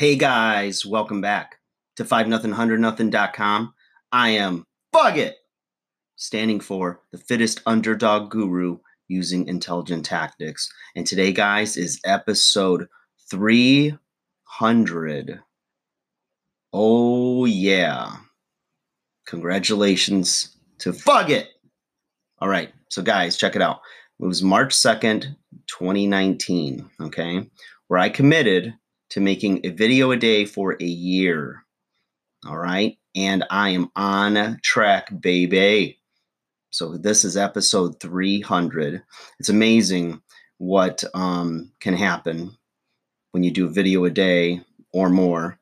Hey guys, welcome back to 5 nothing 100 nothing.com. I am Bug It, standing for the fittest underdog guru using intelligent tactics. And today, guys, is episode 300. Oh, yeah. Congratulations to Bug It. All right, so guys, check it out. It was March 2nd, 2019, okay, where I committed to making a video a day for a year. All right. And I am on track, baby. So this is episode 300. It's amazing what um, can happen when you do a video a day or more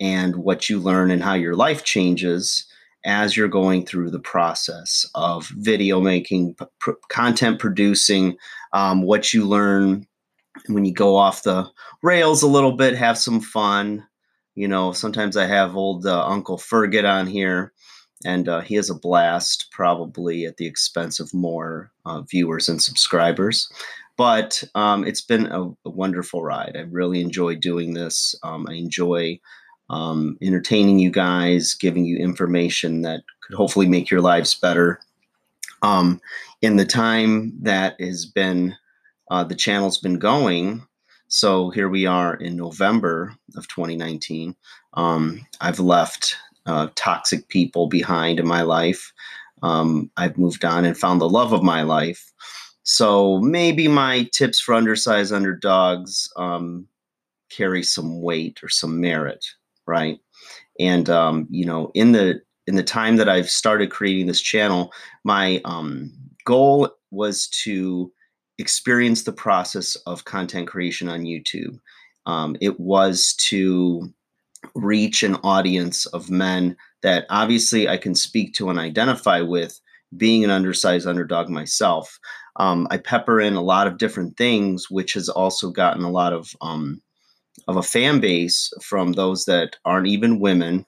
and what you learn and how your life changes as you're going through the process of video making, p- content producing, um, what you learn when you go off the rails a little bit, have some fun. You know, sometimes I have old uh, Uncle Fergit on here, and uh, he has a blast, probably at the expense of more uh, viewers and subscribers. But um, it's been a, a, wonderful ride. I really enjoy doing this. Um, I enjoy um, entertaining you guys, giving you information that could hopefully make your lives better. Um, in the time that has been uh, the channel's been going. So here we are in November of 2019. Um, I've left uh, toxic people behind in my life. Um, I've moved on and found the love of my life. So maybe my tips for undersized underdogs um, carry some weight or some merit, right? And um, you know, in the in the time that I've started creating this channel, my um, goal was to experience the process of content creation on YouTube. Um, it was to reach an audience of men that obviously I can speak to and identify with, being an undersized underdog myself. Um, I pepper in a lot of different things, which has also gotten a lot of um, of a fan base from those that aren't even women,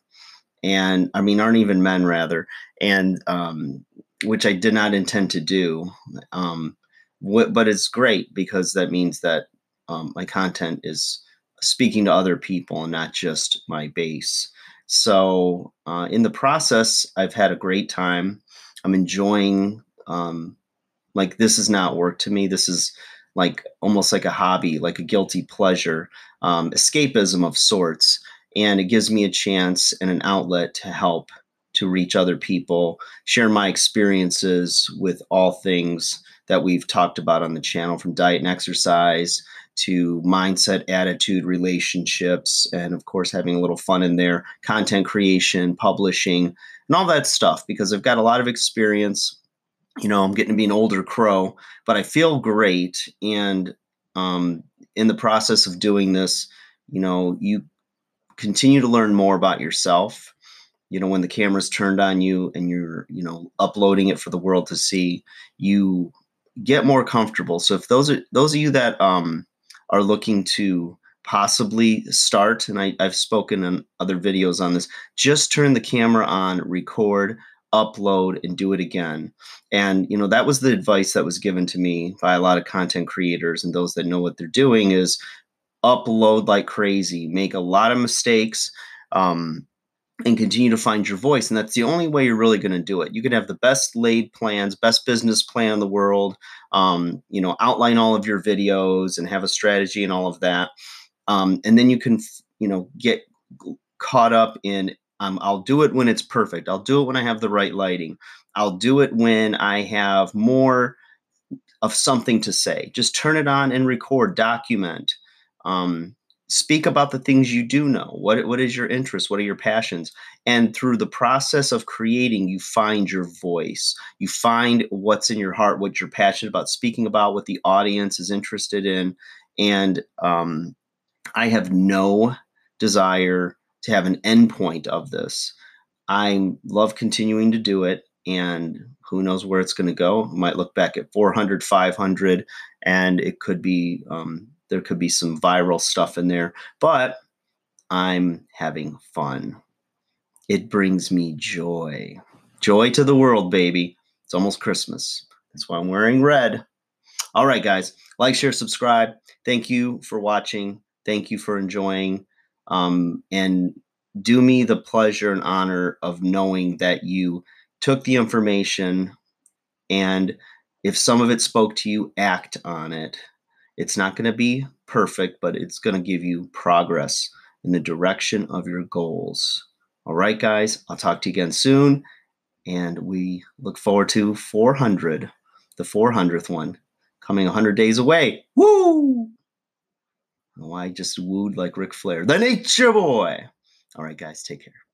and I mean aren't even men rather, and um, which I did not intend to do. Um, but it's great because that means that um, my content is speaking to other people and not just my base. So uh, in the process, I've had a great time. I'm enjoying. Um, like this is not work to me. This is like almost like a hobby, like a guilty pleasure, um, escapism of sorts, and it gives me a chance and an outlet to help to reach other people, share my experiences with all things that we've talked about on the channel from diet and exercise to mindset, attitude, relationships, and of course, having a little fun in there, content creation, publishing, and all that stuff because I've got a lot of experience. You know, I'm getting to be an older crow, but I feel great. And um, in the process of doing this, you know, you continue to learn more about yourself you know when the camera's turned on you and you're you know uploading it for the world to see you get more comfortable. So if those are those of you that um are looking to possibly start and I, i've spoken in other videos on this just turn the camera on record upload and do it again. And you know that was the advice that was given to me by a lot of content creators and those that know what they're doing is upload like crazy make a lot of mistakes um, and continue to find your voice. And that's the only way you're really going to do it. You can have the best laid plans, best business plan in the world, um, you know, outline all of your videos and have a strategy and all of that. Um, and then you can, you know, get caught up in, um, I'll do it when it's perfect. I'll do it when I have the right lighting. I'll do it when I have more of something to say. Just turn it on and record, document. Um, speak about the things you do know. What what is your interest what are your passions? And through the process of creating you find your voice. You find what's in your heart what you're passionate about speaking about what the audience is interested in. And um, i have no desire to have an endpoint of this. I love continuing to do it and who knows where it's going to go. Might look back at 400 500 and it could be um, there could be some viral stuff in there, but I'm having fun. It brings me joy. Joy to the world, baby. It's almost Christmas. That's why I'm wearing red. All right, guys. Like, share, subscribe. Thank you for watching. Thank you for enjoying. um, and do me the pleasure and honor of knowing that you took the information and if some of it spoke to you, act on it. It's not going to be perfect, but it's going to give you progress in the direction of your goals. All right, guys, I'll talk to you again soon. And we look forward to 400, the 400th one, coming 100 days away. Woo! Oh, I just wooed like Ric Flair, the nature boy. All right, guys, take care.